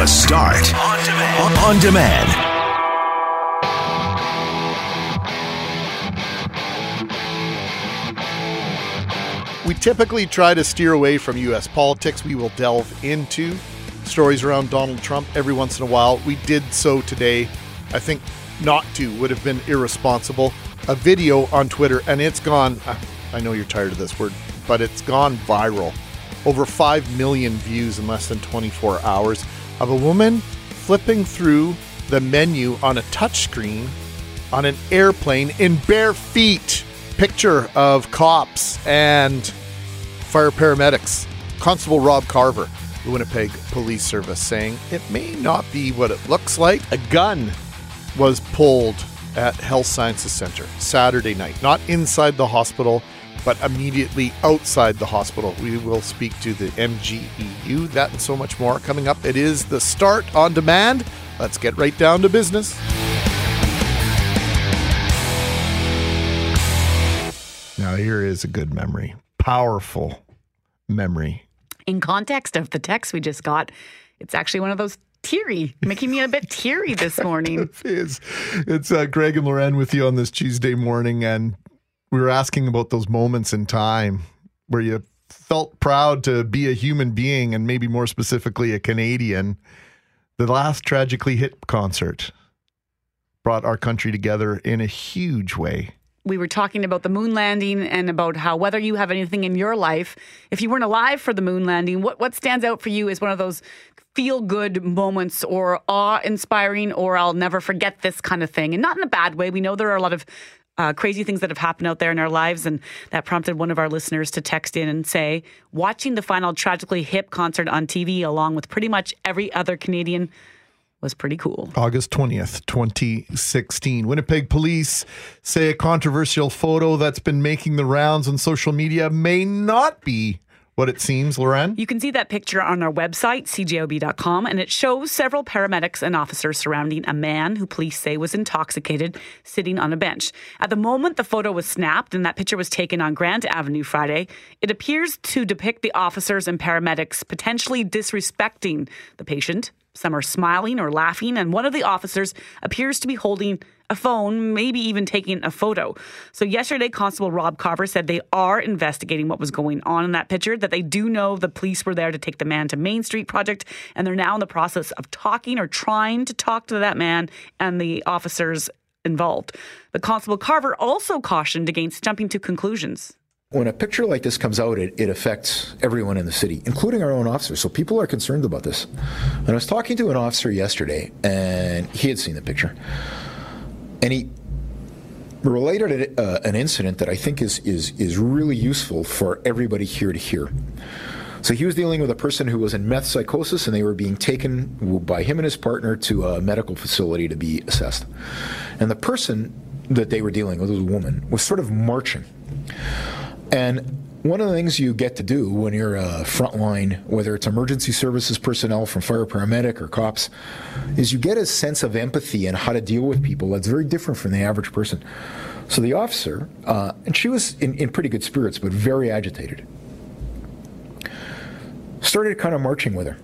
The Start on demand. On demand. We typically try to steer away from U.S. politics. We will delve into stories around Donald Trump every once in a while. We did so today. I think not to would have been irresponsible. A video on Twitter, and it's gone. Ah, I know you're tired of this word, but it's gone viral. Over 5 million views in less than 24 hours of a woman flipping through the menu on a touchscreen on an airplane in bare feet. Picture of cops and fire paramedics. Constable Rob Carver, the Winnipeg Police Service, saying it may not be what it looks like. A gun was pulled at Health Sciences Center Saturday night, not inside the hospital, but immediately outside the hospital. We will speak to the MGEU, that and so much more coming up. It is the start on demand. Let's get right down to business. Now, here is a good memory, powerful memory. In context of the text we just got, it's actually one of those teary, making me a bit teary this morning. it is. It's uh, Greg and Loren with you on this Tuesday morning, and we were asking about those moments in time where you felt proud to be a human being, and maybe more specifically, a Canadian. The last Tragically Hip concert brought our country together in a huge way we were talking about the moon landing and about how whether you have anything in your life, if you weren't alive for the moon landing, what, what stands out for you is one of those feel good moments or awe inspiring or I'll never forget this kind of thing. And not in a bad way. We know there are a lot of uh, crazy things that have happened out there in our lives. And that prompted one of our listeners to text in and say, watching the final Tragically Hip concert on TV, along with pretty much every other Canadian was pretty cool. August 20th, 2016. Winnipeg police say a controversial photo that's been making the rounds on social media may not be what it seems, Loren? You can see that picture on our website, cjob.com, and it shows several paramedics and officers surrounding a man who police say was intoxicated sitting on a bench. At the moment the photo was snapped and that picture was taken on Grant Avenue Friday, it appears to depict the officers and paramedics potentially disrespecting the patient some are smiling or laughing, and one of the officers appears to be holding a phone, maybe even taking a photo. So, yesterday, Constable Rob Carver said they are investigating what was going on in that picture, that they do know the police were there to take the man to Main Street Project, and they're now in the process of talking or trying to talk to that man and the officers involved. But Constable Carver also cautioned against jumping to conclusions. When a picture like this comes out, it, it affects everyone in the city, including our own officers. So people are concerned about this. And I was talking to an officer yesterday, and he had seen the picture. And he related uh, an incident that I think is, is, is really useful for everybody here to hear. So he was dealing with a person who was in meth psychosis, and they were being taken by him and his partner to a medical facility to be assessed. And the person that they were dealing with was a woman, was sort of marching. And one of the things you get to do when you're a frontline, whether it's emergency services personnel from fire paramedic or cops, is you get a sense of empathy and how to deal with people that's very different from the average person. So the officer, uh, and she was in, in pretty good spirits, but very agitated, started kind of marching with her.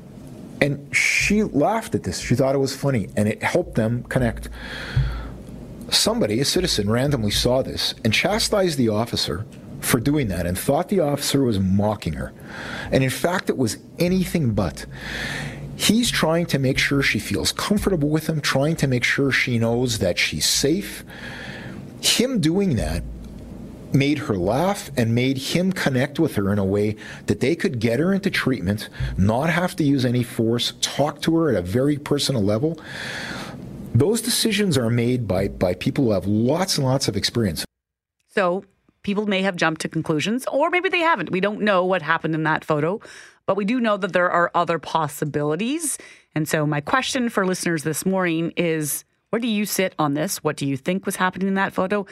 And she laughed at this. She thought it was funny, and it helped them connect. Somebody, a citizen, randomly saw this and chastised the officer for doing that and thought the officer was mocking her. And in fact, it was anything but. He's trying to make sure she feels comfortable with him, trying to make sure she knows that she's safe. Him doing that made her laugh and made him connect with her in a way that they could get her into treatment, not have to use any force, talk to her at a very personal level. Those decisions are made by, by people who have lots and lots of experience. So people may have jumped to conclusions, or maybe they haven't. We don't know what happened in that photo, but we do know that there are other possibilities. And so, my question for listeners this morning is where do you sit on this? What do you think was happening in that photo?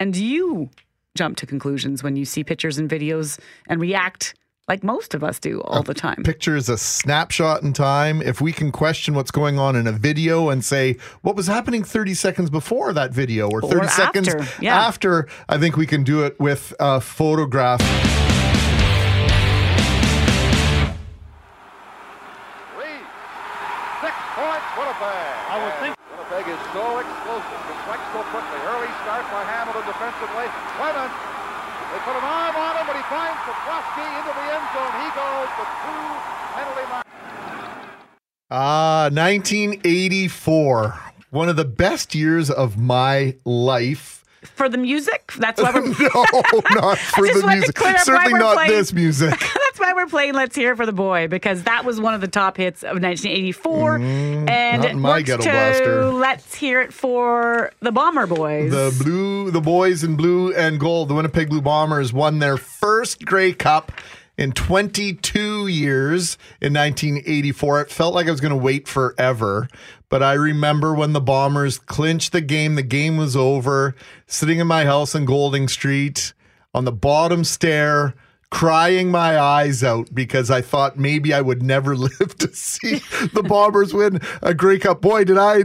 And do you jump to conclusions when you see pictures and videos and react like most of us do all the time. Picture is a snapshot in time. If we can question what's going on in a video and say what was happening 30 seconds before that video or 30 or seconds after, yeah. after, I think we can do it with a photograph. point, Winnipeg. I would think. Winnipeg is so explosive, deflects so quickly. Early start by Hamilton defensively. Clement, they put him on him, but he finds Poplawski into the end zone. He goes with two penalty marks. Ah, 1984. One of the best years of my life. For the music, that's why we're no, not for the music. clear up why Certainly not playing- this music. Why we're playing Let's Hear It for the Boy because that was one of the top hits of 1984. and Mm, not it my ghetto to blaster. Let's Hear It for the Bomber Boys. The blue, the boys in blue and gold, the Winnipeg Blue Bombers won their first Grey Cup in 22 years in 1984. It felt like I was going to wait forever, but I remember when the Bombers clinched the game. The game was over, sitting in my house in Golding Street on the bottom stair. Crying my eyes out because I thought maybe I would never live to see the Bombers win a Grey Cup. Boy, did I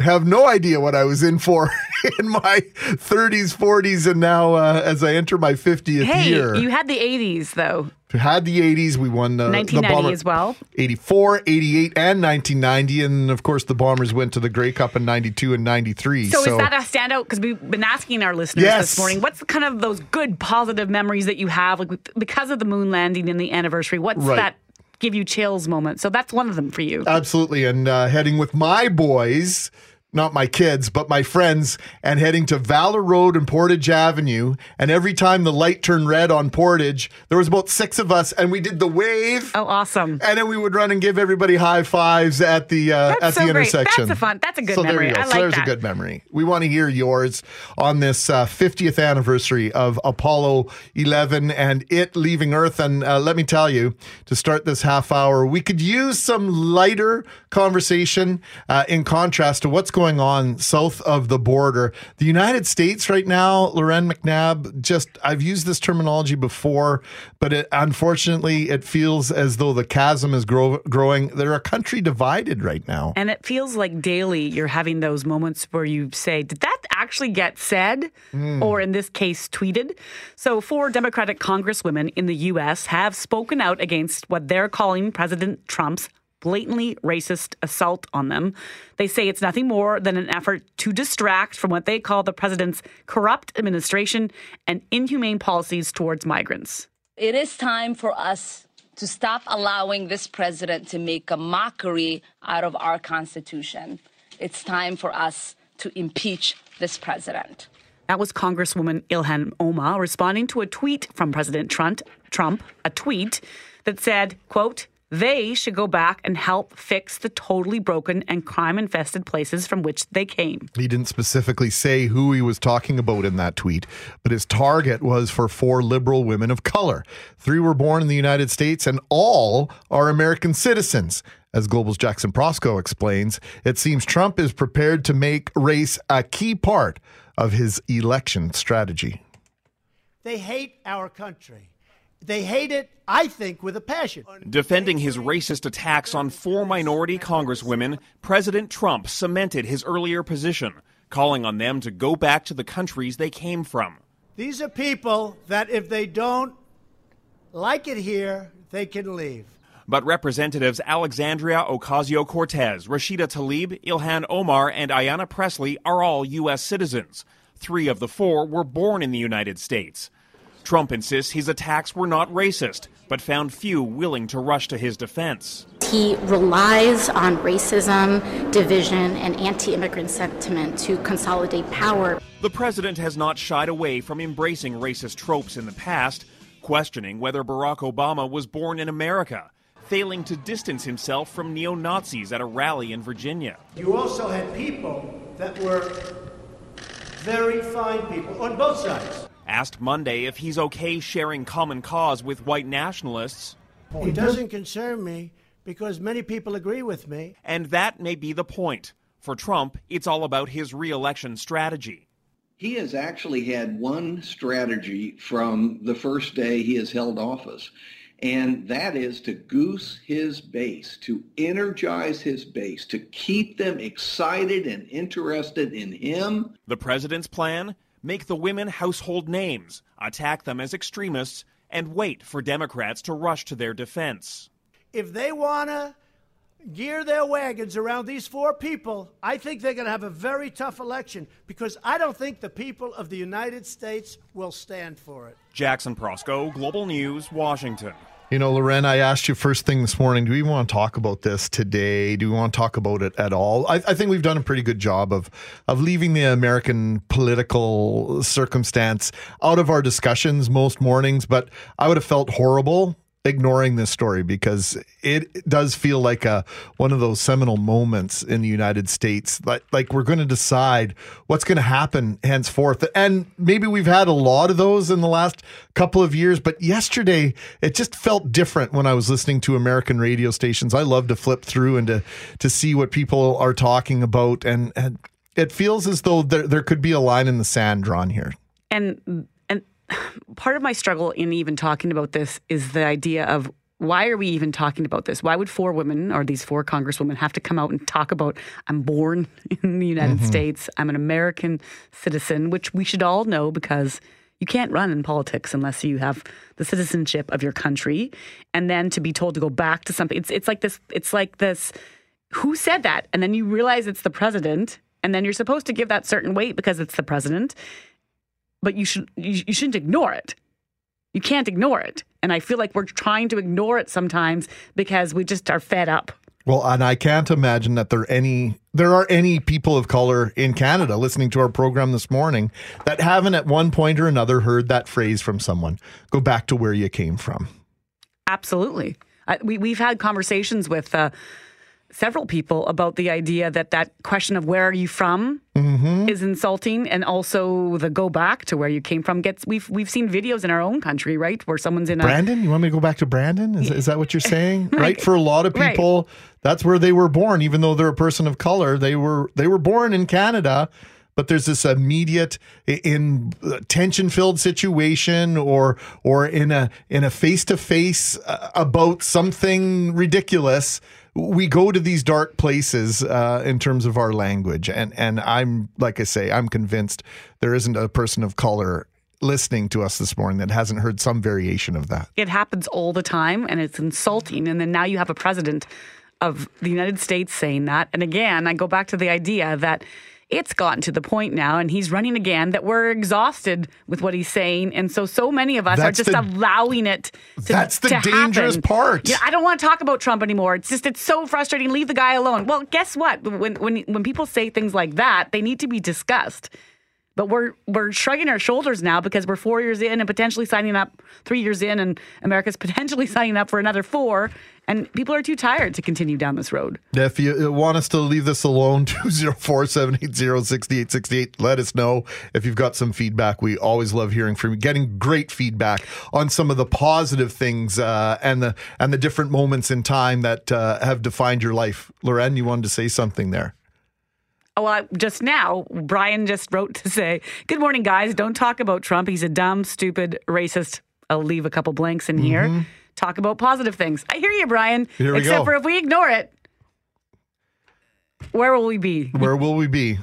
have no idea what I was in for in my 30s, 40s, and now uh, as I enter my 50th hey, year. you had the 80s though. Had the 80s. We won the 1990 Bomber as well. 84, 88, and 1990. And of course, the Bombers went to the Grey Cup in 92 and 93. So, is that a standout? Because we've been asking our listeners Yes. this morning, what's kind of those good positive memories that you have, like because of the moon landing and the anniversary? What's Right. that give you chills moment? So that's one of them for you. Absolutely. And uh, heading with my boys, not my kids, but my friends, and heading to Valour Road and Portage Avenue. And every time the light turned red on Portage, there was about six of us, and we did the wave. oh, awesome. And then we would run and give everybody high fives at the uh, at so the great. intersection. That's a fun- that's a good so There memory. you go. I so there's that. a good memory. We want to hear yours on this uh, 50th anniversary of Apollo 11 and it leaving Earth. And uh, let me tell you, to start this half hour, we could use some lighter conversation uh, in contrast to what's going on south of the border. The United States right now, Loren McNabb, just I've used this terminology before, but it, unfortunately, it feels as though the chasm is grow, growing. They're a country divided right now. And it feels like daily you're having those moments where you say, Did that actually get said? Hmm. Or in this case, tweeted? So, four Democratic congresswomen in the U.S. have spoken out against what they're calling President Trump's blatantly racist assault on them. They say it's nothing more than an effort to distract from what they call the president's corrupt administration and inhumane policies towards migrants. It is time for us to stop allowing this president to make a mockery out of our Constitution. It's time for us to impeach this president. That was Congresswoman Ilhan Omar responding to a tweet from President Trump, Trump, a tweet that said, quote, they should go back and help fix the totally broken and crime infested places from which they came. He didn't specifically say who he was talking about in that tweet, but his target was for four liberal women of color. Three were born in the United States, and all are American citizens. As Global's Jackson Proskow explains, it seems Trump is prepared to make race a key part of his election strategy. They hate our country. They hate it, I think, with a passion. Defending his racist attacks on four minority congresswomen, President Trump cemented his earlier position, calling on them to go back to the countries they came from. These are people that if they don't like it here, they can leave. But Representatives Alexandria Ocasio Cortez, Rashida Tlaib, Ilhan Omar, and Ayanna Presley are all U.S. citizens. Three of the four were born in the United States. Trump insists his attacks were not racist, but found few willing to rush to his defense. He relies on racism, division, and anti immigrant sentiment to consolidate power. The president has not shied away from embracing racist tropes in the past, questioning whether Barack Obama was born in America, failing to distance himself from neo Nazis at a rally in Virginia. You also had people that were very fine people on both sides. Asked Monday if he's okay sharing common cause with white nationalists, It doesn't concern me because many people agree with me. and that may be the point. For Trump, it's all about his reelection strategy. He has actually had one strategy from the first day he has held office, and that is to goose his base, to energize his base, to keep them excited and interested in him. The president's plan? Make the women household names, attack them as extremists, and wait for Democrats to rush to their defense. If they want to gear their wagons around these four people, I think they're going to have a very tough election because I don't think the people of the United States will stand for it. Jackson Proskow, Global News, Washington. You know, Loren, I asked you first thing this morning, do we want to talk about this today? Do we want to talk about it at all? I, I think we've done a pretty good job of of leaving the American political circumstance out of our discussions most mornings, but I would have felt horrible ignoring this story because it does feel like a one of those seminal moments in the United States. Like like we're going to decide what's going to happen henceforth, and maybe we've had a lot of those in the last couple of years. But yesterday, it just felt different when I was listening to American radio stations. I love to flip through and to to see what people are talking about, and and it feels as though there there could be a line in the sand drawn here. And part of my struggle in even talking about this is the idea of why are we even talking about this? Why would four women or these four congresswomen have to come out and talk about I'm born in the United Mhm. States, I'm an American citizen, which we should all know because you can't run in politics unless you have the citizenship of your country and then to be told to go back to something it's it's like this it's like this who said that and then you realize it's the president and then you're supposed to give that certain weight because it's the president but you should you, you shouldn't ignore it. You can't ignore it. And I feel like we're trying to ignore it sometimes because we just are fed up. Well, and I can't imagine that there any there are any people of color in Canada listening to our program this morning that haven't at one point or another heard that phrase from someone. Go back to where you came from. Absolutely. I, we, we've had conversations with uh, several people about the idea that that question of where are you from Mm-hmm. is insulting, and also the go back to where you came from gets. We've we've seen videos in our own country, right, where someone's in a Brandon, you want me to go back to Brandon? Is, is that what you're saying? right. Right. For a lot of Right. people, that's where they were born, even though they're a person of color. They were they were born in Canada, but there's this immediate in tension filled situation or or in a in a face to face about something ridiculous. We go to these dark places uh, in terms of our language, and and I'm like I say, I'm convinced there isn't a person of color listening to us this morning that hasn't heard some variation of that. it happens all the time and it's insulting. And then now you have a president of the United States saying that. And again, I go back to the idea that it's gotten to the point now, and he's running again, that we're exhausted with what he's saying. And so, so many of us That's are just the- allowing it to That's the to dangerous happen. part. Yeah, I don't want to talk about Trump anymore. It's just, it's so frustrating. Leave the guy alone. Well, guess what? When, when, when people say things like that, they need to be discussed. But we're we're shrugging our shoulders now because we're four years in and potentially signing up three years in, and America's potentially signing up for another four, and people are too tired to continue down this road. If you uh, want us to leave this alone, 204 780 6868, let us know. If you've got some feedback, we always love hearing from you. Getting great feedback on some of the positive things uh, and the and the different moments in time that uh, have defined your life. Loren, you wanted to say something there. Oh, well, just now, Brian just wrote to say, Good morning, guys. Don't talk about Trump. He's a dumb, stupid, racist. I'll leave a couple blanks in here. Mhm. Talk about positive things. I hear you, Brian. Here we Except go. for if we ignore it, where will we be? Where will we be?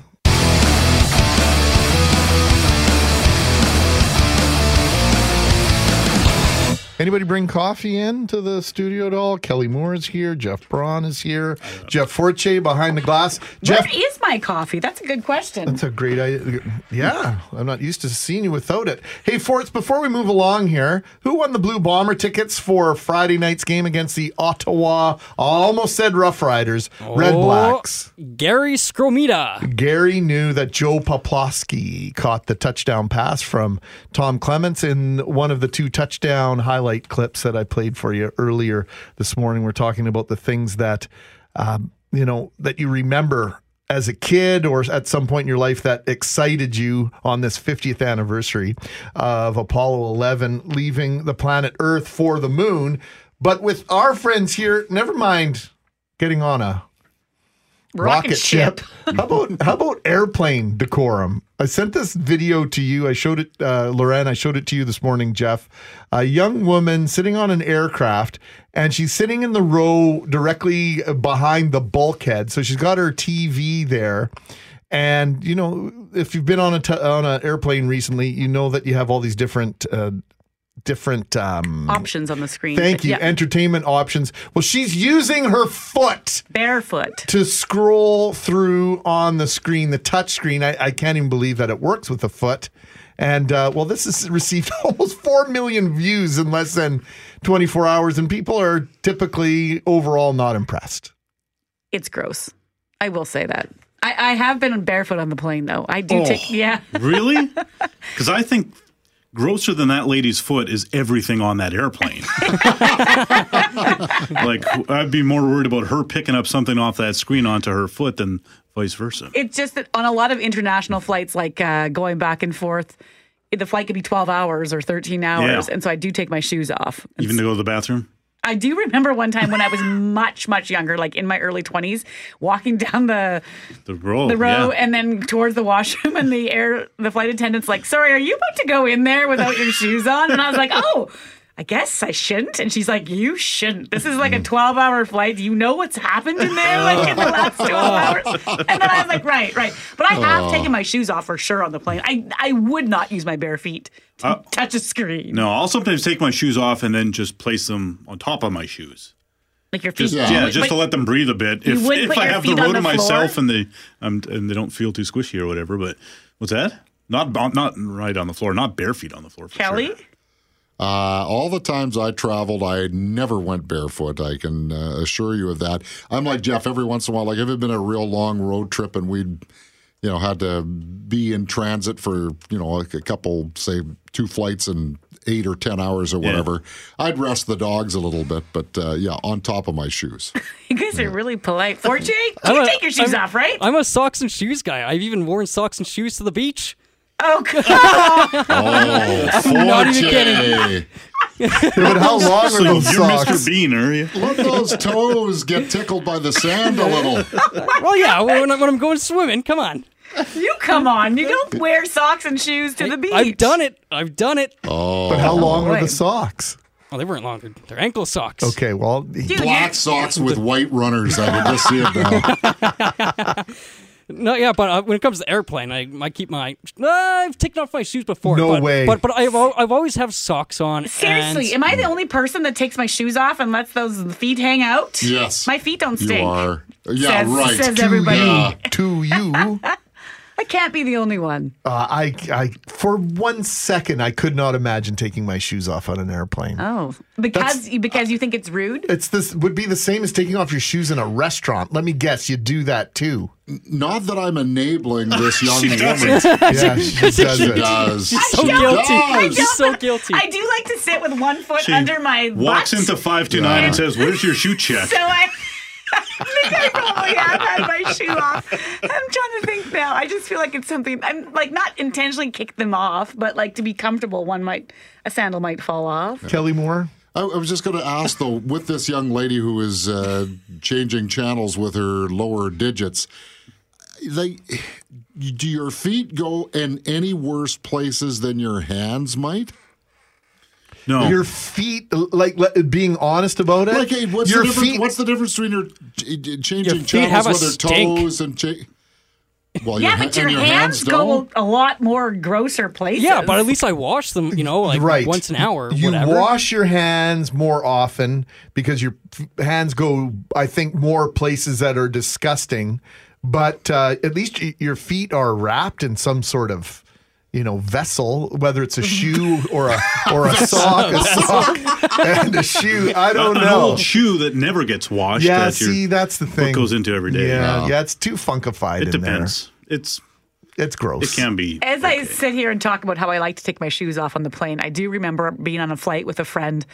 Anybody bring coffee in to the studio at all? Kelly Moore is here. Jeff Braun is here. Jeff Forche behind the glass. Jeff, Where is my coffee? That's a good question. That's a great idea. Yeah, I'm not used to seeing you without it. Hey, Forts, before we move along here, who won the Blue Bomber tickets for Friday night's game against the Ottawa, almost said Rough Riders, Red Oh, Blacks? Gary Skromita. Gary knew that Joe Poplawski caught the touchdown pass from Tom Clements in one of the two touchdown highlight clips that I played for you earlier this morning. We're talking about the things that, um, you know, that you remember as a kid or at some point in your life that excited you on this 50th anniversary of Apollo 11 leaving the planet Earth for the moon. But with our friends here, never mind getting on a Rocket ship. how about how about airplane decorum? I sent this video to you. I showed it, uh, Loren. I showed it to you this morning, Jeff. A young woman sitting on an aircraft, and she's sitting in the row directly behind the bulkhead. So she's got her TV there. And you know, if you've been on a t- on an airplane recently, you know that you have all these different uh, different um, Options on the screen. Thank you. Yeah. Entertainment options. Well, she's using her foot Barefoot. to scroll through on the screen, the touch screen. I, I can't even believe that it works with the foot. And uh, well, this has received almost 4 million views in less than 24 hours, and people are typically overall not impressed. It's gross. I will say that. I, I have been barefoot on the plane though. I do Oh. take yeah. Really? Because I think grosser than that lady's foot is everything on that airplane. like I'd be more worried about her picking up something off that screen onto her foot than vice versa. It's just that on a lot of international flights, like uh, going back and forth, the flight could be 12 hours or 13 hours. Yeah. And so I do take my shoes off. Even to go to the bathroom. I do remember one time when I was much, much younger, like in my early 20s, walking down the The row. the row yeah. and then towards the washroom and the air the flight attendant's like, Sorry, are you about to go in there without your shoes on? And I was like, Oh, I guess I shouldn't. And she's like, You shouldn't. This is like a 12 hour flight. Do you know what's happened in there like in the last 12 hours? And then I was like, Right, right. But I have Oh. taken my shoes off for sure on the plane. I, I would not use my bare feet to Uh, touch a screen. No, I'll sometimes take my shoes off and then just place them on top of my shoes. Like your feet. Just, yeah, just to let them breathe a bit. You If, wouldn't if put I your have the feet row on to the floor? myself and they um, and they don't feel too squishy or whatever. But what's that? Not not right on the floor. Not bare feet on the floor. For Kelly? Sure. Uh, all the times I traveled, I never went barefoot. I can uh, assure you of that. I'm like Jeff. Every once in a while, like if it had been a real long road trip and we'd, you know, had to be in transit for you know like a couple, say, two flights and eight or ten hours or Yeah. whatever, I'd rest the dogs a little bit. But uh, yeah, on top of my shoes. You guys are really polite. Forte, I'm you a- take your shoes I'm- off, right? I'm a socks and shoes guy. I've even worn socks and shoes to the beach. Oh, God. Oh, I'm not even Forte. kidding. but how long are So those you're socks? Mr. Bean, are you? Let those toes get tickled by the sand a little. Well, yeah, when, I- when I'm going swimming, come on. You come on. You don't wear socks and shoes to the beach. I've done it. I've done it. Oh, But how oh, long are the socks? Oh, they weren't long. They're, they're ankle socks. Okay, well, Dude, black socks with white runners. I can just see it now. No, yeah, but uh, when it comes to airplane, I, I keep my. Uh, I've taken off my shoes before. No but, way. But but I've al- I've always have socks on. Seriously, and am I the only person that takes my shoes off and lets those feet hang out? Yes. My feet don't stink. You are. Yeah, Says- right. says To everybody. ya. to you. I can't be the only one. Uh, I, I, for one second, I could not imagine taking my shoes off on an airplane. Oh, because because you think it's rude. It's this would be the same as taking off your shoes in a restaurant. Let me guess, you do that too. Not that I'm enabling this young woman. Yeah, she does She it. does. She's so She guilty. does. She's so guilty. I do like to sit with one foot She under my walks butt. into 529 and says, Where's your shoe check? So I, I think I probably have had my shoe off. I'm trying to think now. I just feel like it's something I'm like not intentionally kick them off, but like to be comfortable, one might a sandal might fall off. Kelly Moore. I, I was just going to ask though, with this young lady who is uh, changing channels with her lower digits, they do your feet go in any worse places than your hands might? No. Your feet, like le- being honest about it. Like, hey, what's your the difference? feet. What's the difference between your ch- ch- changing feet channels have a with her stink. toes and cha- well, Yeah, your, but your, your hands, go a lot more grosser places. yeah, but at least I wash them. You know, like right. once an hour. Or You whatever. wash your hands more often because your hands go, I think, more places that are disgusting. But uh, at least your feet are wrapped in some sort of, you know, vessel, whether it's a shoe or a or a sock, a sock and a shoe. I don't An know. old shoe that never gets washed. Yeah, that see, that's the thing. What goes into every day. Yeah, yeah, it's too funkified It in depends. There. It's gross. it can be. As I sit here and talk about how I like to take my shoes off on the plane, I do remember being on a flight with a friend,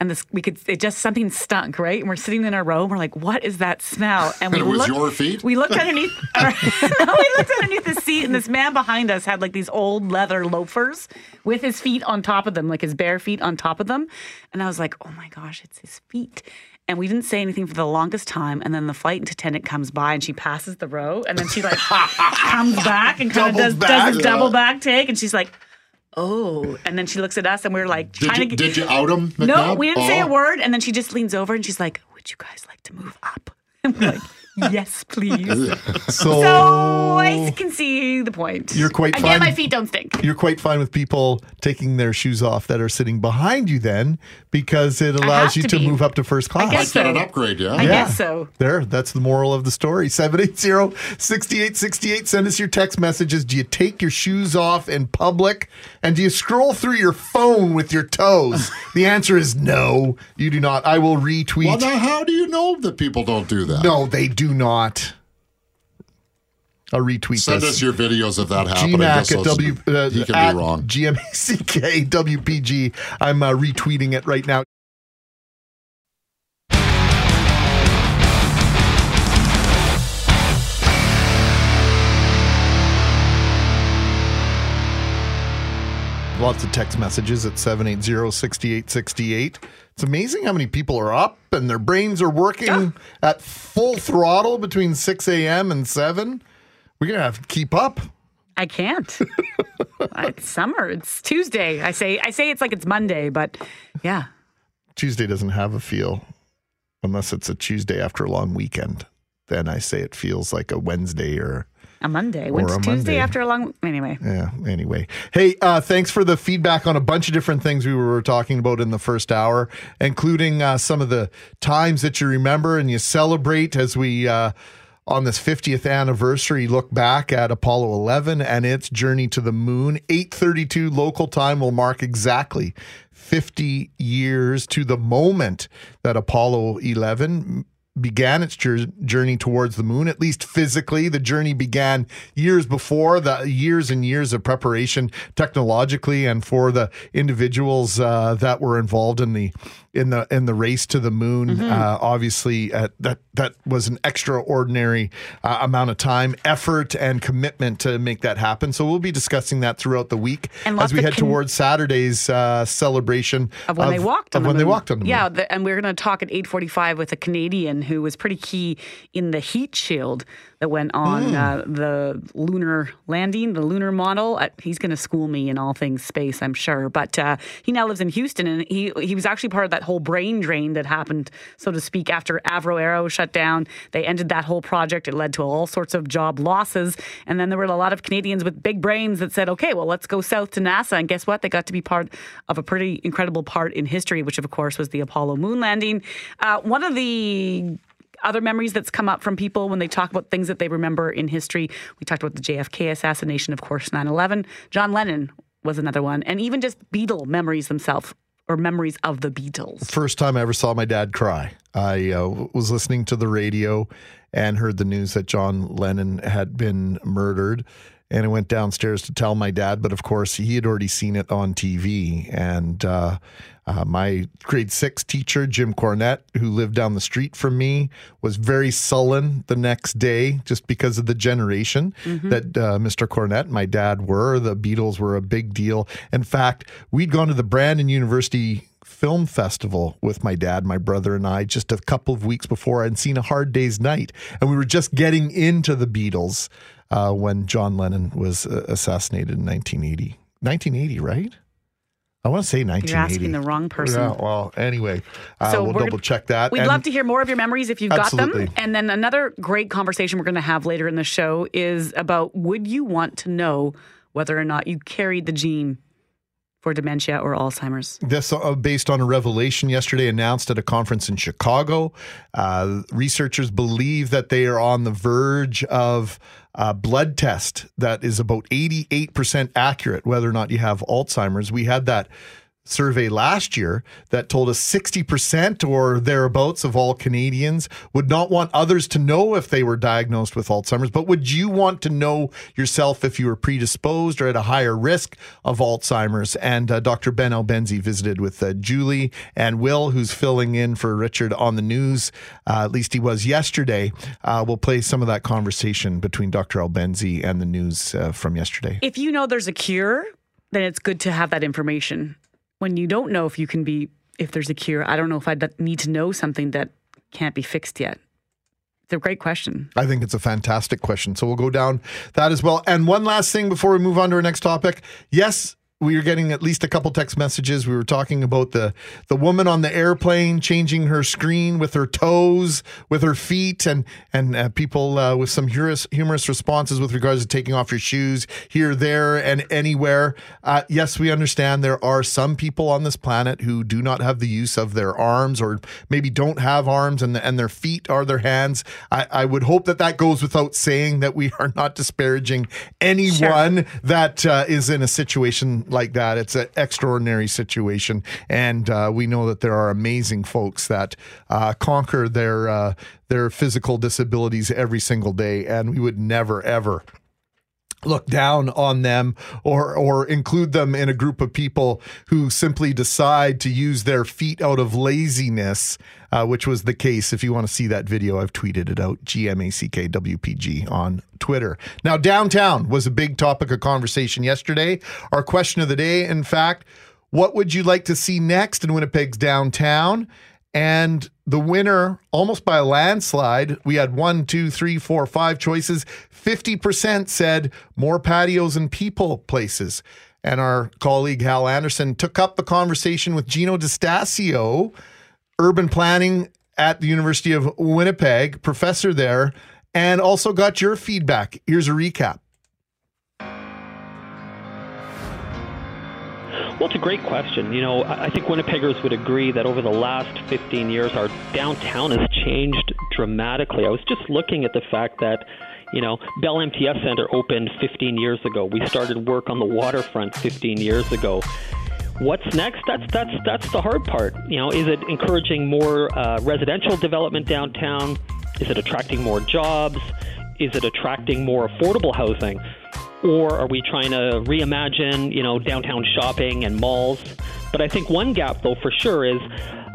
and this we could it just something stunk, right? And we're sitting in our row, and we're like, "What is that smell?" And we And it was looked, your feet? We looked underneath. our, no, we looked underneath the seat, and this man behind us had like these old leather loafers with his feet on top of them, like his bare feet on top of them. And I was like, "Oh my gosh, it's his feet." And we didn't say anything for the longest time. And then the flight attendant comes by and she passes the row. And then she like comes back and kind of does, back. does Yeah. double back take. And she's like, oh. And then she looks at us and we're like Did trying you, to did you out him? No, we didn't say a Oh. word. And then she just leans over and she's like, would you guys like to move up? And we're like, yes, please. So, So I can see the point. You're quite Again, fine. my feet don't stink. you're quite fine with people taking their shoes off that are sitting behind you then because it allows you to to move up to first class. I guess Get so. an upgrade, yeah? I guess so. There, that's the moral of the story. 780 6868. Send us your text messages. Do you take your shoes off in public? And do you scroll through your phone with your toes? the answer is no, you do not. I will retweet. Well, now, how do you know that people don't do that? no, they do not. I'll retweet Send this. us your videos of that happening. GMAC at W. Uh, he can be wrong. GMACK WPG. I'm uh, retweeting it right now. Lots of text messages at 780 6868. It's amazing how many people are up and their brains are working at full throttle between 6 a.m. and 7. We're going to have to keep up. I can't. it's summer. It's Tuesday. I say I say it's like it's Monday, but yeah. Tuesday doesn't have a feel unless it's a Tuesday after a long weekend. Then I say it feels like a Wednesday or A Monday. When's a Tuesday Monday. after a long anyway. yeah. Anyway, hey, uh, thanks for the feedback on a bunch of different things we were talking about in the first hour, including uh, some of the times that you remember and you celebrate as we. Uh, on this 50th anniversary, look back at Apollo 11 and its journey to the moon. 8:32 local time will mark exactly 50 years to the moment that Apollo 11 began its journey towards the moon, at least physically. The journey began years before, the years and years of preparation technologically and for the individuals uh, that were involved in the in the in the race to the moon. Mm-hmm. Uh, obviously, uh, that that was an extraordinary uh, amount of time, effort, and commitment to make that happen. So we'll be discussing that throughout the week And as we head con- towards Saturday's uh, celebration Of when they walked on of the when they walked on the moon. Yeah, the, and we're going to talk at 8:45 with a Canadian who was pretty key in the heat shield that went on Hmm. uh, the lunar landing, the lunar module. Uh, he's going to school me in all things space, I'm sure. But uh, he now lives in Houston, and he he was actually part of that whole brain drain that happened, so to speak, after Avro Arrow shut down. They ended that whole project. It led to all sorts of job losses, and then there were a lot of Canadians with big brains that said, "Okay, well, let's go south to NASA." And guess what? They got to be part of a pretty incredible part in history, which of course was the Apollo moon landing. Uh, one of the other memories that's come up from people when they talk about things that they remember in history. We talked about the JFK assassination, of course, 9 11. John Lennon was another one. And even just Beatle memories themselves or memories of the Beatles. First time I ever saw my dad cry. I uh, was listening to the radio and heard the news that John Lennon had been murdered. And I went downstairs to tell my dad, but of course he had already seen it on TV. And uh, uh, my grade six teacher, Jim Cornett, who lived down the street from me, was very sullen the next day just because of the generation that uh, Mr. Cornett and my dad were. The Beatles were a big deal. In fact, we'd gone to the Brandon University film festival with my dad, my brother, and I just a couple of weeks before and seen A Hard Day's Night. And we were just getting into the Beatles uh, when John Lennon was uh, assassinated in 1980. 1980, right? I want to say 1980. You're asking the wrong person. Yeah, well, anyway, uh, So we'll double check that. We'd And love to hear more of your memories if you've got them. And then another great conversation we're going to have later in the show is about would you want to know whether or not you carried the gene for dementia or Alzheimer's? This uh, based on a revelation yesterday announced at a conference in Chicago. Uh, researchers believe that they are on the verge of a blood test that is about 88% accurate whether or not you have Alzheimer's. We had that survey last year that told us 60% or thereabouts of all Canadians would not want others to know if they were diagnosed with Alzheimer's. But would you want to know yourself if you were predisposed or at a higher risk of Alzheimer's? And uh, Dr. Ben Albensi visited with uh, Julie and Will, who's filling in for Richard on the news. Uh, at least he was yesterday. Uh, we'll play some of that conversation between Dr. Albensi and the news uh, from yesterday. If you know there's a cure, then it's good to have that information. When you don't know if you can be, if there's a cure, I don't know if I need to know something that can't be fixed yet. It's a great question. I think it's a fantastic question. So we'll go down that as well. And one last thing before we move on to our next topic. Yes, we were getting at least a couple text messages. We were talking about the the woman on the airplane changing her screen with her toes, with her feet, and and uh, people uh, with some humorous, humorous responses with regards to taking off your shoes here, there, and anywhere. Uh, yes, we understand there are some people on this planet who do not have the use of their arms, or maybe don't have arms, and and their feet are their hands. I, I would hope that that goes without saying that we are not disparaging anyone that uh, is in a situation like that. It's an extraordinary situation, and uh, we know that there are amazing folks that uh, conquer their uh, their physical disabilities every single day, and we would never ever look down on them or or include them in a group of people who simply decide to use their feet out of laziness uh, which was the case. If you want to see that video i've tweeted it out gmackwpg on twitter. Now downtown was a big topic of conversation yesterday. Our question of the day in fact what would you like to see next in winnipeg's downtown and the winner, almost by a landslide, we had one, two, three, four, five choices. 50% said more patios and people places. And our colleague Hal Anderson took up the conversation with Jino Distasio, urban planning at the University of Winnipeg, professor there, and also got your feedback. Here's a recap. Well, it's a great question. You know, I think Winnipeggers would agree that over the last 15 years, our downtown has changed dramatically. I was just looking at the fact that, you know, Bell MTS Center opened 15 years ago. We started work on the waterfront 15 years ago. What's next? That's that's that's the hard part. You know, is it encouraging more uh, residential development downtown? Is it attracting more jobs? Is it attracting more affordable housing? Or are we trying to reimagine, you know, downtown shopping and malls? But I think one gap, though, for sure, is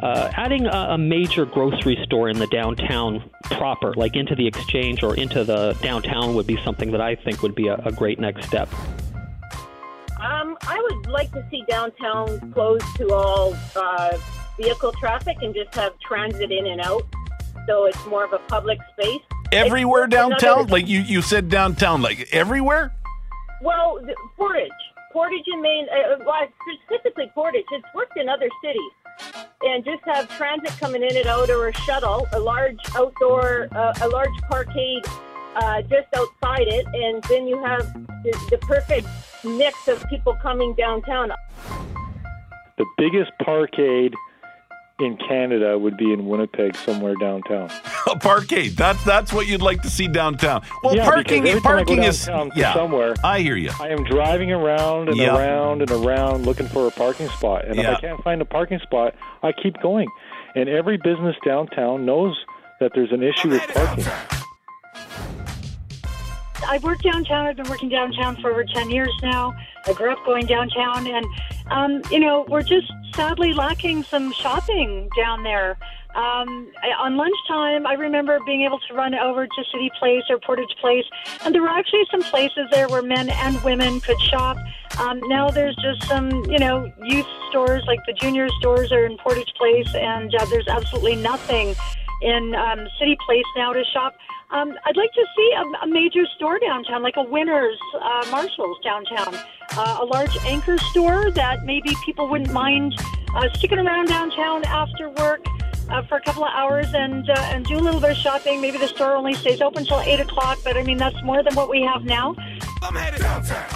uh, adding a, a, major grocery store in the downtown proper, like into the exchange or into the downtown, would be something that I think would be a, a great next step. Um, I would like to see downtown closed to all uh, vehicle traffic and just have transit in and out, so it's more of a public space. Everywhere downtown, like you, you said downtown, like everywhere. Well, the, Portage, Portage in Main, uh, well, specifically Portage. It's worked in other cities, and just have transit coming in and out, or a shuttle, a large outdoor, uh, a large parkade uh, just outside it, and then you have the, the perfect mix of people coming downtown. The biggest parkade in Canada would be in Winnipeg, somewhere downtown. a parkade. That's that's what you'd like to see downtown. Well, yeah, parking parking is yeah. somewhere. I hear you. I am driving around and Yep. around and around looking for a parking spot, and if I can't find a parking spot, I keep going. And every business downtown knows that there's an issue with parking. I've worked downtown. I've been working downtown for over 10 years now. I grew up going downtown, and, um, you know, we're just sadly lacking some shopping down there. Um, on lunchtime, I remember being able to run over to City Place or Portage Place, and there were actually some places there where men and women could shop. Um, now there's just some, you know, youth stores like the junior stores are in Portage Place, and uh, there's absolutely nothing in um, City Place now to shop. Um, I'd like to see a, a major store downtown, like a Winners, uh, Marshalls downtown, uh, a large anchor store that maybe people wouldn't mind uh, sticking around downtown after work. Uh, for a couple of hours and uh, and do a little bit of shopping. Maybe the store only stays open till eight o'clock, but I mean that's more than what we have now. I'm headed downtown.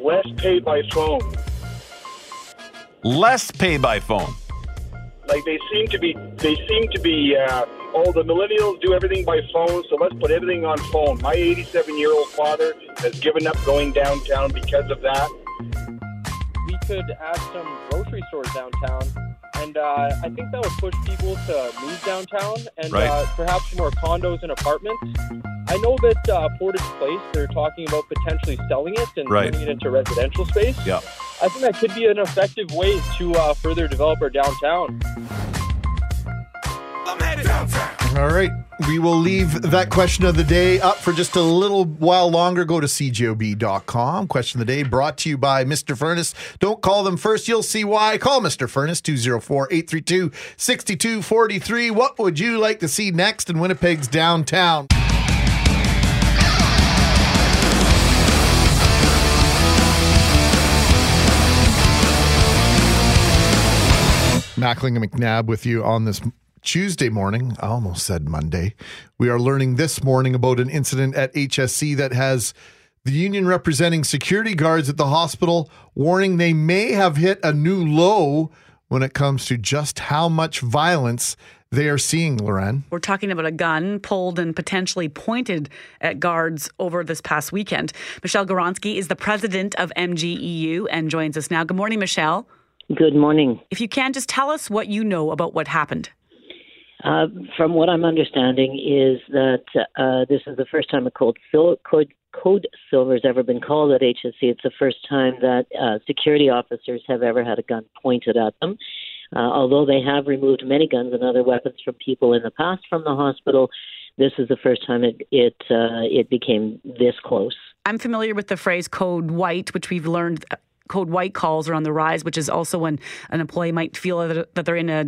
Less pay by phone. Less pay by phone. Like they seem to be, they seem to be. Uh, oh, the millennials do everything by phone, so let's put everything on phone. My 87-year-old father has given up going downtown because of that. We could add some grocery stores downtown, and uh, I think that would push people to move downtown and Right. uh, perhaps more condos and apartments. I know that uh, Portage Place, they're talking about potentially selling it and Right. turning it into residential space. Yeah. I think that could be an effective way to uh, further develop our downtown. All right. We will leave that question of the day up for just a little while longer. Go to cjob.com. Question of the day brought to you by Mr. Furnace. Don't call them first. You'll see why. Call Mr. Furnace 204 832 6243. What would you like to see next in Winnipeg's downtown? Mackling and McNabb with you on this Tuesday morning. I almost said Monday. We are learning this morning about an incident at HSC that has the union representing security guards at the hospital warning they may have hit a new low when it comes to just how much violence they are seeing, Loren. We're talking about a gun pulled and potentially pointed at guards over this past weekend. Michelle Gawronsky is the president of MGEU and joins us now. Good morning, Michelle. Good morning. If you can, just tell us what you know about what happened. Uh, from what I'm understanding, is that uh, this is the first time a code, code, code silver has ever been called at HSC. It's the first time that uh, security officers have ever had a gun pointed at them. Uh, although they have removed many guns and other weapons from people in the past from the hospital, this is the first time it it uh, it became this close. I'm familiar with the phrase "code white," which we've learned. Uh, code white calls are on the rise, which is also when an employee might feel that they're in a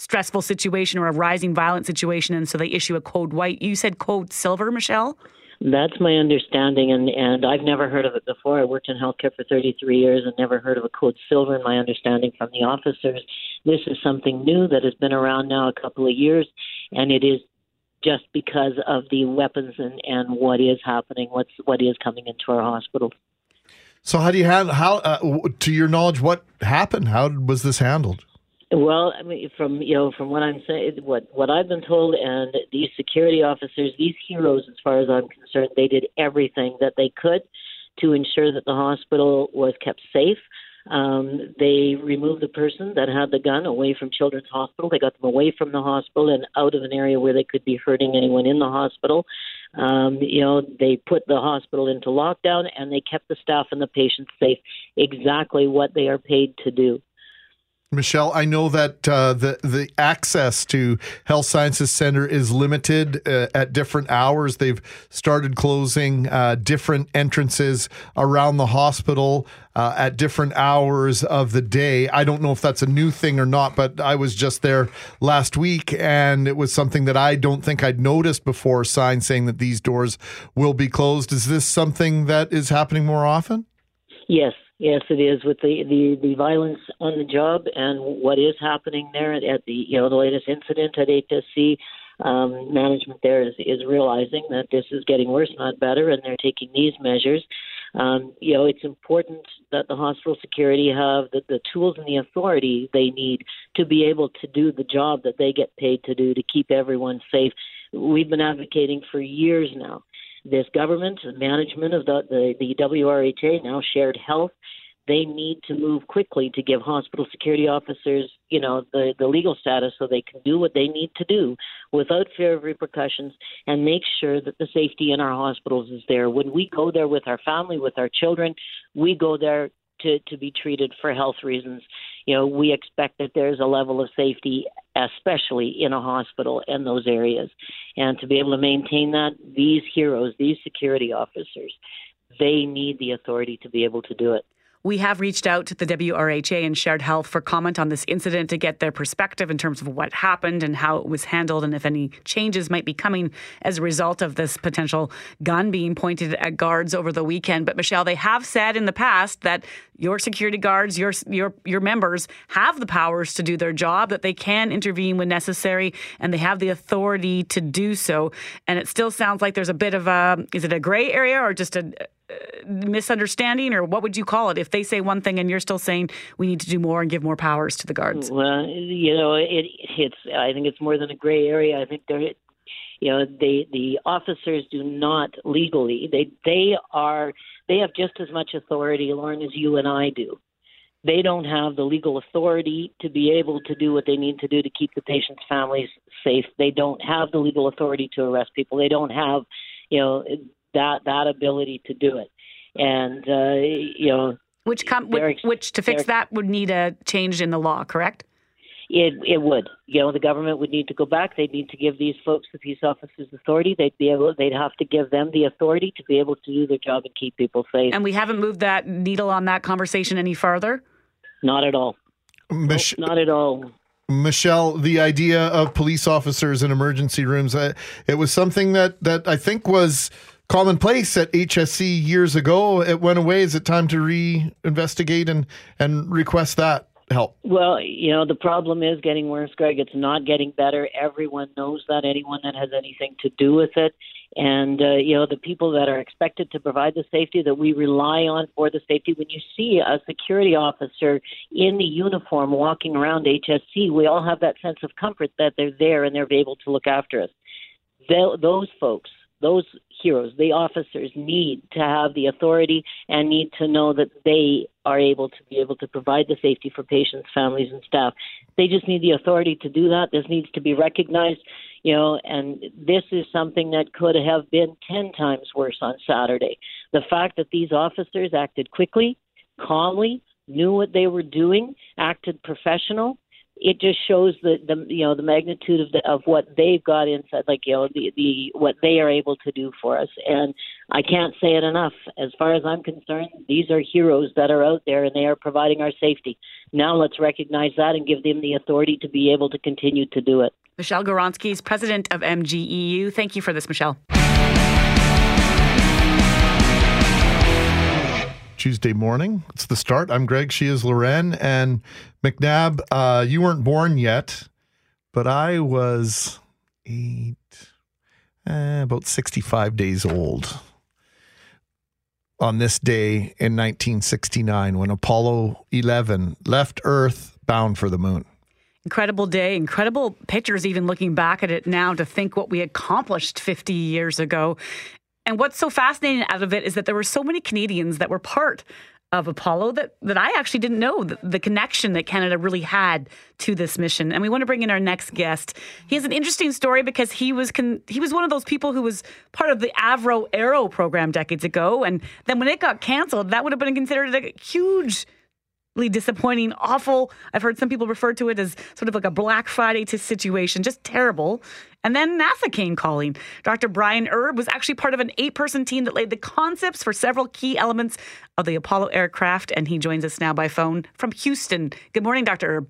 stressful situation or a rising violent situation, and so they issue a code white. You said code silver, Michelle. That's my understanding, and, and I've never heard of it before. I worked in healthcare for 33 years and never heard of a code silver in my understanding from the officers. This is something new that has been around now a couple of years, and it is just because of the weapons and, and what is happening, what's what is coming into our hospitals. So, how do you handle how, uh, to your knowledge, what happened? How was this handled? Well, I mean, from you know, from what I'm saying, what what I've been told, and these security officers, these heroes, as far as I'm concerned, they did everything that they could to ensure that the hospital was kept safe. Um, they removed the person that had the gun away from Children's Hospital. They got them away from the hospital and out of an area where they could be hurting anyone in the hospital. Um, you know, they put the hospital into lockdown and they kept the staff and the patients safe. Exactly what they are paid to do. Michelle, I know that uh, the the access to Health Sciences Center is limited uh, at different hours. They've started closing uh, different entrances around the hospital uh, at different hours of the day. I don't know if that's a new thing or not, but I was just there last week, and it was something that I don't think I'd noticed before. Signs saying that these doors will be closed. Is this something that is happening more often? Yes, Yes, it is with the, the, the violence on the job and what is happening there at, the you know the latest incident at HSC. Um, management there is, is realizing that this is getting worse, not better, and they're taking these measures. Um, you know, it's important that the hospital security have the, the tools and the authority they need to be able to do the job that they get paid to do to keep everyone safe. We've been advocating for years now this government management of the, the, the WRHA, now Shared Health, they need to move quickly to give hospital security officers, you know, the, the legal status so they can do what they need to do without fear of repercussions and make sure that the safety in our hospitals is there. When we go there with our family, with our children, we go there to, to be treated for health reasons. You know, we expect that there's a level of safety, especially in a hospital in those areas. And to be able to maintain that, these heroes, these security officers, they need the authority to be able to do it. We have reached out to the WRHA and Shared Health for comment on this incident to get their perspective in terms of what happened and how it was handled and if any changes might be coming as a result of this potential gun being pointed at guards over the weekend. But Michelle, they have said in the past that your security guards, your your your members have the powers to do their job, that they can intervene when necessary, and they have the authority to do so. And it still sounds like there's a bit of a is it a gray area or just a misunderstanding, or what would you call it? If they say one thing and you're still saying we need to do more and give more powers to the guards. Well, you know, it, it's. I think it's more than a gray area. I think they're. You know, they the officers do not legally. They they are. They have just as much authority, Lauren, as you and I do. They don't have the legal authority to be able to do what they need to do to keep the patient's families safe. They don't have the legal authority to arrest people. They don't have, you know, that that ability to do it. And uh, you know, which com- which, which to fix that would need a change in the law, correct? It it would. You know, the government would need to go back. They'd need to give these folks, the peace officers, authority. They'd be able. They'd have to give them the authority to be able to do their job and keep people safe. And we haven't moved that needle on that conversation any farther. Not at all. Mich- no, not at all. Michelle, the idea of police officers in emergency rooms, uh, it was something that, that I think was commonplace at HSC years ago. It went away. Is it time to reinvestigate and and request that help? Well, you know, the problem is getting worse, Greg. It's not getting better. Everyone knows that, anyone that has anything to do with it. And, uh, you know, the people that are expected to provide the safety that we rely on for the safety, when you see a security officer in the uniform walking around HSC, we all have that sense of comfort that they're there and they're able to look after us. Th- those folks those heroes, the officers, need to have the authority and need to know that they are able to be able to provide the safety for patients, families, and staff. They just need the authority to do that. This needs to be recognized, you know, and this is something that could have been 10 times worse on Saturday. The fact that these officers acted quickly, calmly, knew what they were doing, acted professional, it just shows the, the you know the magnitude of the, of what they've got inside like you know the the what they are able to do for us. And I can't say it enough. As far as I'm concerned these are heroes that are out there and they are providing our safety. Now let's recognize that and give them the authority to be able to continue to do it. Michelle Gawronsky is president of MGEU thank you for this Michelle Tuesday morning. It's the start. I'm Greg. She is Loren. And McNabb, uh, you weren't born yet, but I was eight, eh, about 65 days old on this day in 1969 when Apollo 11 left Earth bound for the moon. Incredible day, incredible pictures, even looking back at it now to think what we accomplished 50 years ago. And what's so fascinating out of it is that there were so many Canadians that were part of Apollo that, that I actually didn't know the, the, connection that Canada really had to this mission. And we want to bring in our next guest. He has an interesting story because he was con- he was one of those people who was part of the Avro Arrow program decades ago, and then when it got canceled, that would have been considered a huge disappointing, awful. I've heard some people refer to it as sort of like a Black Friday to situation, just terrible. And then NASA came calling. Dr. Bryan Erb was actually part of an eight person team that laid the concepts for several key elements of the Apollo aircraft. And he joins us now by phone from Houston. Good morning, Dr. Erb.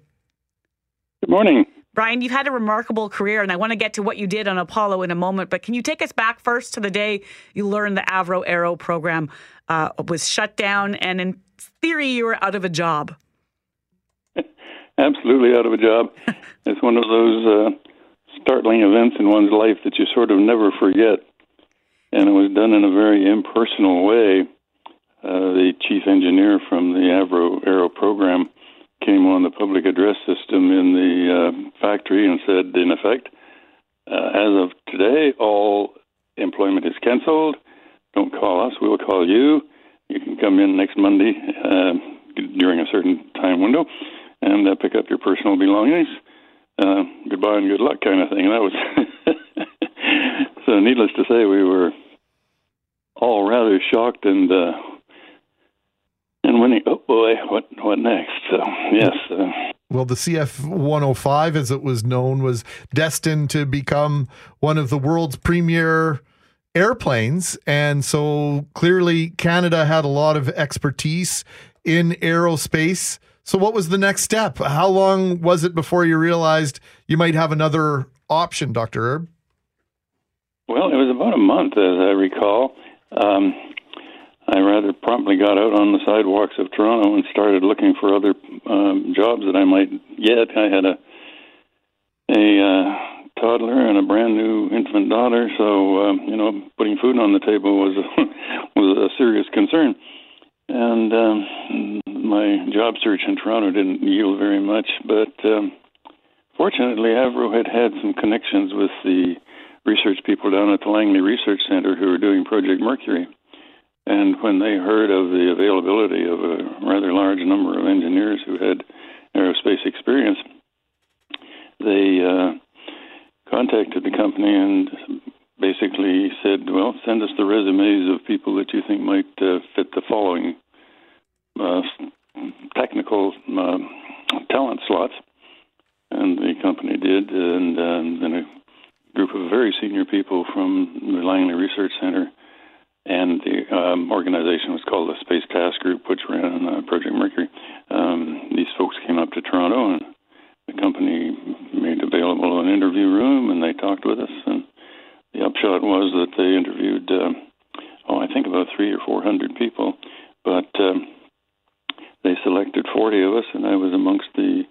Good morning. Bryan, you've had a remarkable career, and I want to get to what you did on Apollo in a moment. But can you take us back first to the day you learned the Avro Arrow program uh, was shut down and in theory, you were out of a job. Absolutely out of a job. it's one of those uh, startling events in one's life that you sort of never forget. And it was done in a very impersonal way. Uh, the chief engineer from the Avro Arrow program came on the public address system in the uh, factory and said, in effect, uh, as of today, all employment is canceled. Don't call us, we'll call you you can come in next Monday uh, during a certain time window and uh, pick up your personal belongings. Uh, goodbye and good luck, kind of thing. And that was so. Needless to say, we were all rather shocked and uh, and when oh boy, what what next? So yes. Uh, well, the CF 105, as it was known, was destined to become one of the world's premier airplanes. And so clearly, Canada had a lot of expertise in aerospace. So, what was the next step? How long was it before you realized you might have another option, Dr. Erb? Well, it was about a month, as I recall. Um, I rather promptly got out on the sidewalks of Toronto and started looking for other um, jobs that I might get. I had a a uh, toddler and a brand new infant daughter, so um, you know, putting food on the table was a, was a serious concern. And um, my job search in Toronto didn't yield very much, but um, fortunately, Avro had had some connections with the research people down at the Langley Research Center who were doing Project Mercury. And when they heard of the availability of a rather large number of engineers who had aerospace experience, they uh, contacted the company and basically said, "Well, send us the resumes of people that you think might uh, fit the following uh, technical uh, talent slots." And the company did, and uh, then a group of very senior people from the Langley Research Center and the um, organization was called the Space Task Group, which ran uh, Project Mercury. Um, these folks came up to Toronto and the company made available an interview room, and they talked with us. And the upshot was that they interviewed, uh, oh, I think about three or four hundred people. But um, they selected 40 of us, and I was amongst the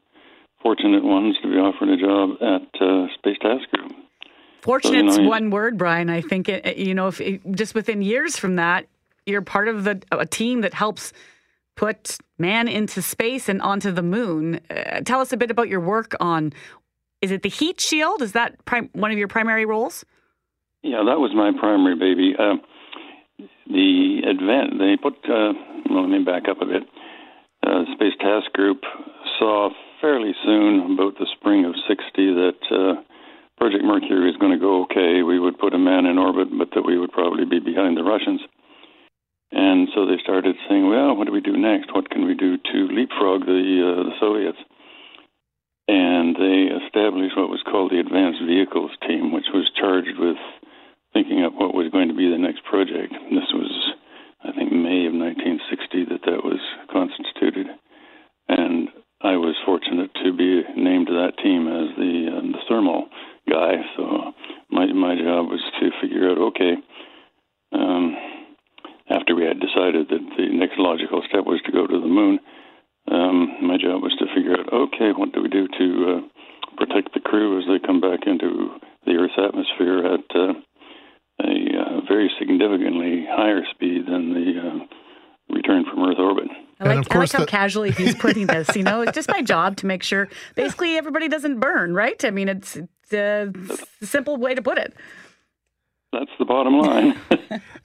fortunate ones to be offered a job at uh, Space Task Group. Fortunate's So, you know, one word, Bryan. I think it, you know, if it, just within years from that, you're part of the a team that helps put man into space and onto the moon. Uh, tell us a bit about your work on. Is it the heat shield? Is that prim- one of your primary roles? Yeah, that was my primary baby. Uh, the advent they put. Uh, well, let me back up a bit. Uh, Space Task Group saw fairly soon, about the spring of '60, that uh, Project Mercury was going to go okay. We would put a man in orbit, but that we would probably be behind the Russians. And so they started saying, "Well, what do we do next? What can we do to leapfrog the uh, the Soviets?" And they established what was called the Advanced Vehicles Team, which was charged with thinking up what was going to be the next project. This was, I think, May of 1960 that that was constituted, and I was fortunate to be named to that team as the uh, the thermal guy. So my my job was to figure out, okay, um, after we had decided that the next logical step was to go to the moon, um, my job was to figure out, okay, what do we do to uh, protect the crew as they come back into the Earth's atmosphere at uh, a uh, very significantly higher speed than the uh, return from Earth orbit. I like, I like how casually he's putting this. You know, it's just my job to make sure basically everybody doesn't burn, right? I mean, it's, it's a simple way to put it. That's the bottom line.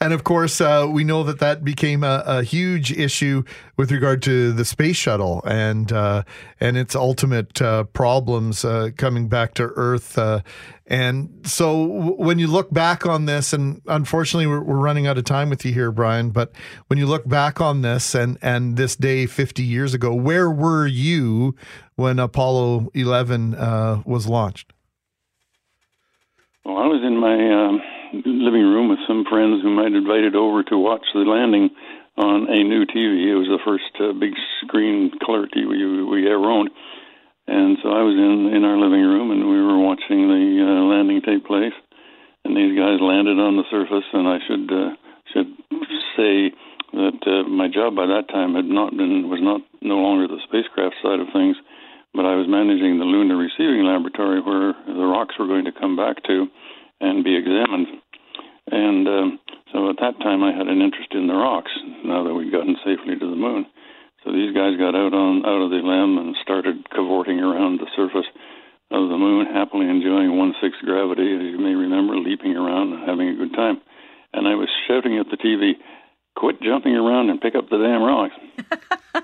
And of course, uh, we know that that became a, a huge issue with regard to the space shuttle and uh, and its ultimate uh, problems uh, coming back to Earth. Uh, and so, w- when you look back on this, and unfortunately, we're, we're running out of time with you here, Bryan. But when you look back on this and and this day 50 years ago, where were you when Apollo 11 uh, was launched? Well, I was in my um, living room with some friends whom I'd invited over to watch the landing on a new TV. It was the first uh, big screen color TV we, we ever owned. And so I was in, in our living room and we were watching the uh, landing take place. And these guys landed on the surface, and I should uh, should say that uh, my job by that time had not been was not no longer the spacecraft side of things, but I was managing the lunar receiving laboratory where the rocks were going to come back to and be examined. And um, so at that time, I had an interest in the rocks. Now that we'd gotten safely to the moon, so these guys got out on out of the LEM and started cavorting around the surface of the moon, happily enjoying one sixth gravity, as you may remember, leaping around and having a good time. And I was shouting at the TV, "Quit jumping around and pick up the damn rocks!"